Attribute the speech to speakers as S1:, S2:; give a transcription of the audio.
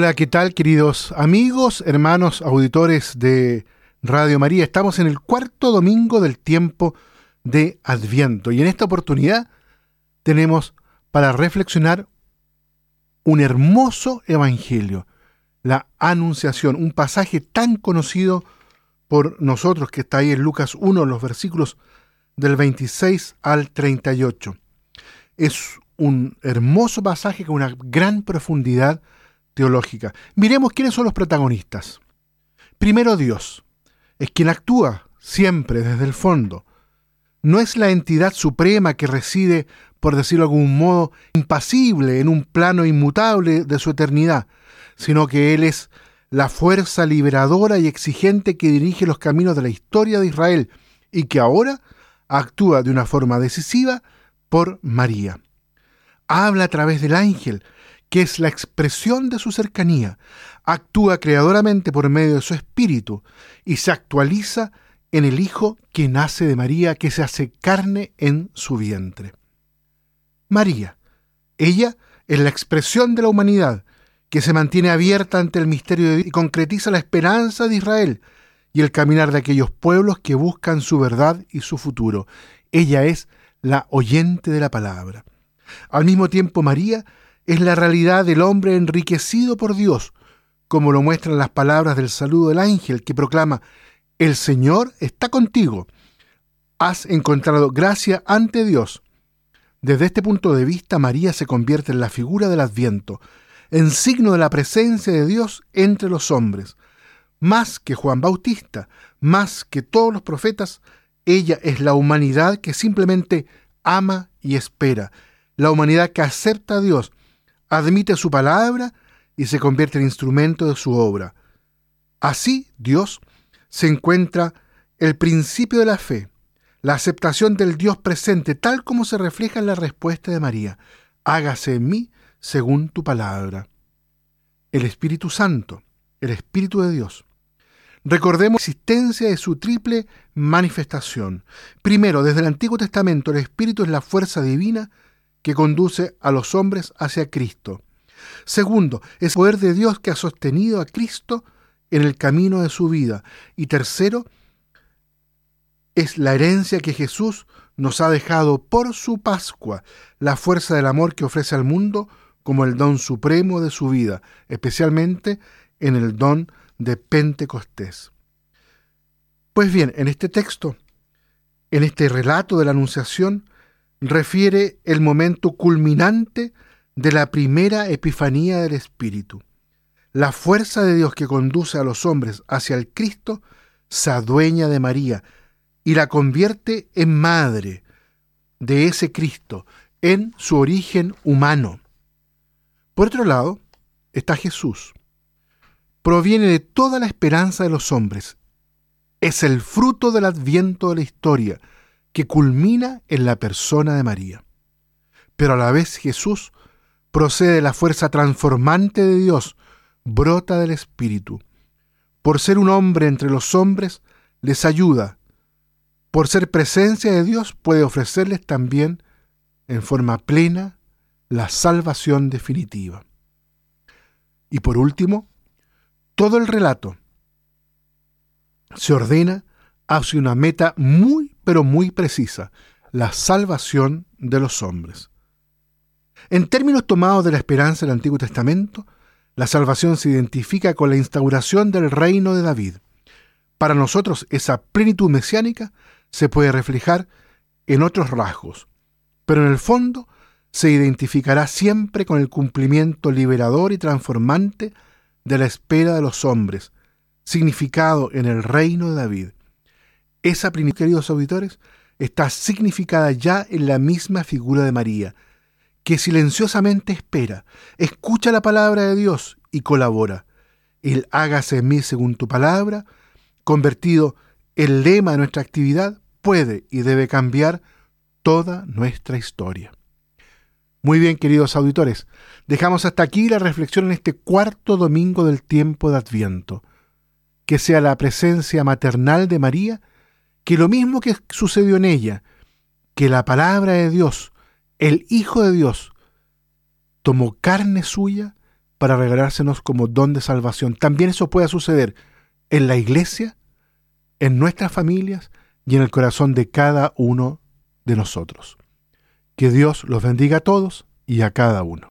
S1: Hola, ¿qué tal queridos amigos, hermanos, auditores de Radio María? Estamos en el cuarto domingo del tiempo de Adviento y en esta oportunidad tenemos para reflexionar un hermoso evangelio, la Anunciación, un pasaje tan conocido por nosotros que está ahí en Lucas 1, los versículos del 26 al 38. Es un hermoso pasaje con una gran profundidad teológica. Miremos quiénes son los protagonistas. Primero Dios, es quien actúa siempre desde el fondo. No es la entidad suprema que reside, por decirlo de algún modo, impasible en un plano inmutable de su eternidad, sino que Él es la fuerza liberadora y exigente que dirige los caminos de la historia de Israel y que ahora actúa de una forma decisiva por María. Habla a través del ángel, que es la expresión de su cercanía, actúa creadoramente por medio de su espíritu y se actualiza en el Hijo que nace de María, que se hace carne en su vientre. María, ella es la expresión de la humanidad, que se mantiene abierta ante el misterio y concretiza la esperanza de Israel y el caminar de aquellos pueblos que buscan su verdad y su futuro. Ella es la oyente de la palabra. Al mismo tiempo, María es la realidad del hombre enriquecido por Dios, como lo muestran las palabras del saludo del ángel que proclama, El Señor está contigo, has encontrado gracia ante Dios. Desde este punto de vista, María se convierte en la figura del adviento, en signo de la presencia de Dios entre los hombres. Más que Juan Bautista, más que todos los profetas, ella es la humanidad que simplemente ama y espera, la humanidad que acepta a Dios admite su palabra y se convierte en instrumento de su obra. Así Dios se encuentra el principio de la fe, la aceptación del Dios presente, tal como se refleja en la respuesta de María. Hágase en mí según tu palabra. El Espíritu Santo, el Espíritu de Dios. Recordemos la existencia de su triple manifestación. Primero, desde el Antiguo Testamento, el Espíritu es la fuerza divina que conduce a los hombres hacia Cristo. Segundo, es el poder de Dios que ha sostenido a Cristo en el camino de su vida. Y tercero, es la herencia que Jesús nos ha dejado por su Pascua, la fuerza del amor que ofrece al mundo como el don supremo de su vida, especialmente en el don de Pentecostés. Pues bien, en este texto, en este relato de la Anunciación, refiere el momento culminante de la primera epifanía del Espíritu. La fuerza de Dios que conduce a los hombres hacia el Cristo se adueña de María y la convierte en madre de ese Cristo, en su origen humano. Por otro lado, está Jesús. Proviene de toda la esperanza de los hombres. Es el fruto del adviento de la historia, que culmina en la persona de María. Pero a la vez Jesús procede de la fuerza transformante de Dios, brota del Espíritu. Por ser un hombre entre los hombres, les ayuda. Por ser presencia de Dios, puede ofrecerles también, en forma plena, la salvación definitiva. Y por último, todo el relato se ordena hacia una meta muy pero muy precisa, la salvación de los hombres. En términos tomados de la esperanza del Antiguo Testamento, la salvación se identifica con la instauración del reino de David. Para nosotros esa plenitud mesiánica se puede reflejar en otros rasgos, pero en el fondo se identificará siempre con el cumplimiento liberador y transformante de la espera de los hombres, significado en el reino de David. Esa plenitud, queridos auditores, está significada ya en la misma figura de María, que silenciosamente espera, escucha la palabra de Dios y colabora. El hágase en mí según tu palabra, convertido el lema de nuestra actividad, puede y debe cambiar toda nuestra historia. Muy bien, queridos auditores, dejamos hasta aquí la reflexión en este cuarto domingo del tiempo de Adviento. Que sea la presencia maternal de María que lo mismo que sucedió en ella, que la palabra de Dios, el Hijo de Dios, tomó carne suya para regalársenos como don de salvación. También eso puede suceder en la iglesia, en nuestras familias y en el corazón de cada uno de nosotros. Que Dios los bendiga a todos y a cada uno.